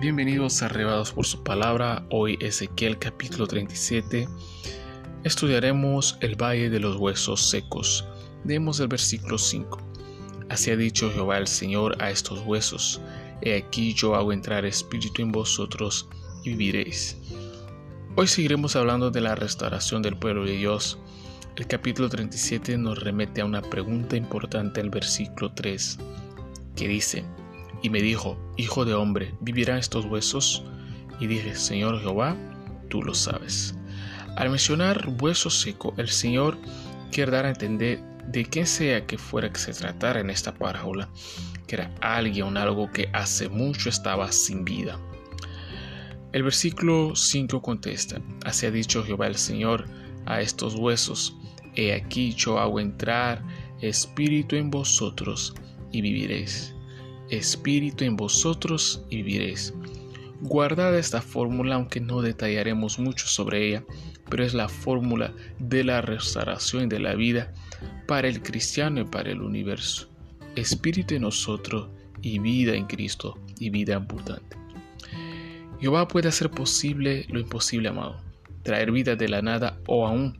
Bienvenidos a Arrebados por su palabra. Hoy Ezequiel capítulo 37. Estudiaremos el valle de los huesos secos. Demos el versículo 5. Así ha dicho Jehová el Señor a estos huesos. He aquí yo hago entrar espíritu en vosotros y viviréis. Hoy seguiremos hablando de la restauración del pueblo de Dios. El capítulo 37 nos remete a una pregunta importante al versículo 3, que dice, y me dijo, Hijo de hombre, ¿vivirán estos huesos? Y dije, Señor Jehová, tú lo sabes. Al mencionar hueso seco, el Señor quiere dar a entender de qué sea que fuera que se tratara en esta parábola, que era alguien algo que hace mucho estaba sin vida. El versículo 5 contesta, así ha dicho Jehová el Señor a estos huesos, he aquí yo hago entrar espíritu en vosotros y viviréis espíritu en vosotros y viviréis. Guardad esta fórmula, aunque no detallaremos mucho sobre ella, pero es la fórmula de la restauración de la vida para el cristiano y para el universo. Espíritu en nosotros y vida en Cristo y vida abundante. Jehová puede hacer posible lo imposible, amado. Traer vida de la nada o aún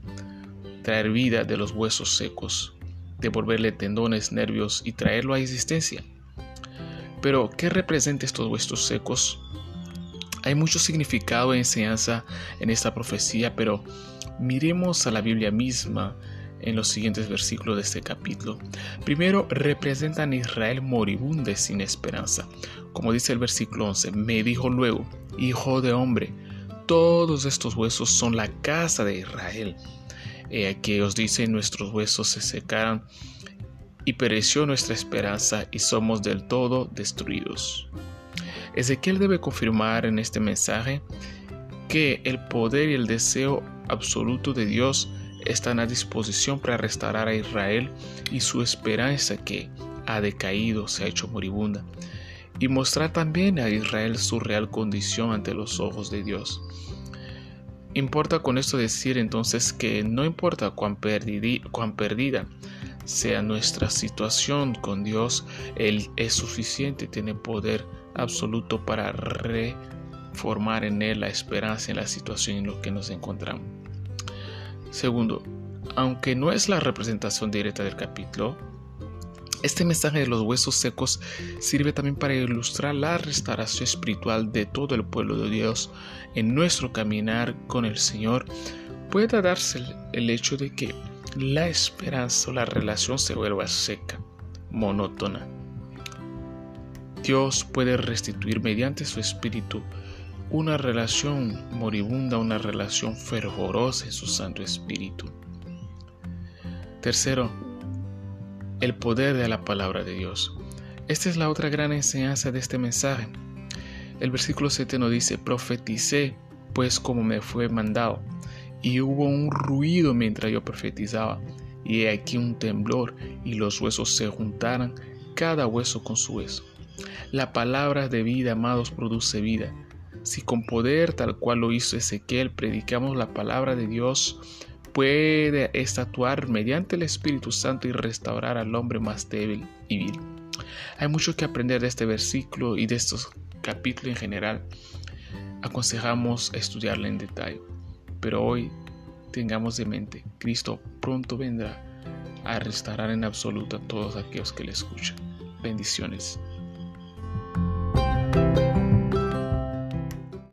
traer vida de los huesos secos, devolverle tendones, nervios y traerlo a existencia. Pero, ¿qué representa estos huesos secos? Hay mucho significado e enseñanza en esta profecía, pero miremos a la Biblia misma en los siguientes versículos de este capítulo. Primero, representan a Israel moribundo sin esperanza. Como dice el versículo 11, me dijo luego, hijo de hombre, todos estos huesos son la casa de Israel. que os dice, nuestros huesos se secaron y pereció nuestra esperanza y somos del todo destruidos. Ezequiel debe confirmar en este mensaje que el poder y el deseo absoluto de Dios están a disposición para restaurar a Israel y su esperanza que ha decaído se ha hecho moribunda y mostrar también a Israel su real condición ante los ojos de Dios. Importa con esto decir entonces que no importa cuán, cuán perdida sea nuestra situación con Dios, Él es suficiente, tiene poder absoluto para reformar en Él la esperanza en la situación en la que nos encontramos. Segundo, aunque no es la representación directa del capítulo, este mensaje de los huesos secos sirve también para ilustrar la restauración espiritual de todo el pueblo de Dios en nuestro caminar con el Señor. Puede darse el hecho de que la esperanza o la relación se vuelva seca, monótona. Dios puede restituir mediante su espíritu una relación moribunda, una relación fervorosa en su Santo Espíritu. Tercero, el poder de la palabra de Dios. Esta es la otra gran enseñanza de este mensaje. El versículo 7 nos dice, profeticé pues como me fue mandado y hubo un ruido mientras yo profetizaba, y aquí un temblor, y los huesos se juntaran, cada hueso con su hueso. La palabra de vida, amados, produce vida. Si con poder, tal cual lo hizo Ezequiel, predicamos la palabra de Dios, puede estatuar mediante el Espíritu Santo y restaurar al hombre más débil y vil. Hay mucho que aprender de este versículo y de estos capítulos en general. Aconsejamos estudiarla en detalle pero hoy tengamos de mente, Cristo pronto vendrá a restaurar en absoluto a todos aquellos que le escuchan. Bendiciones.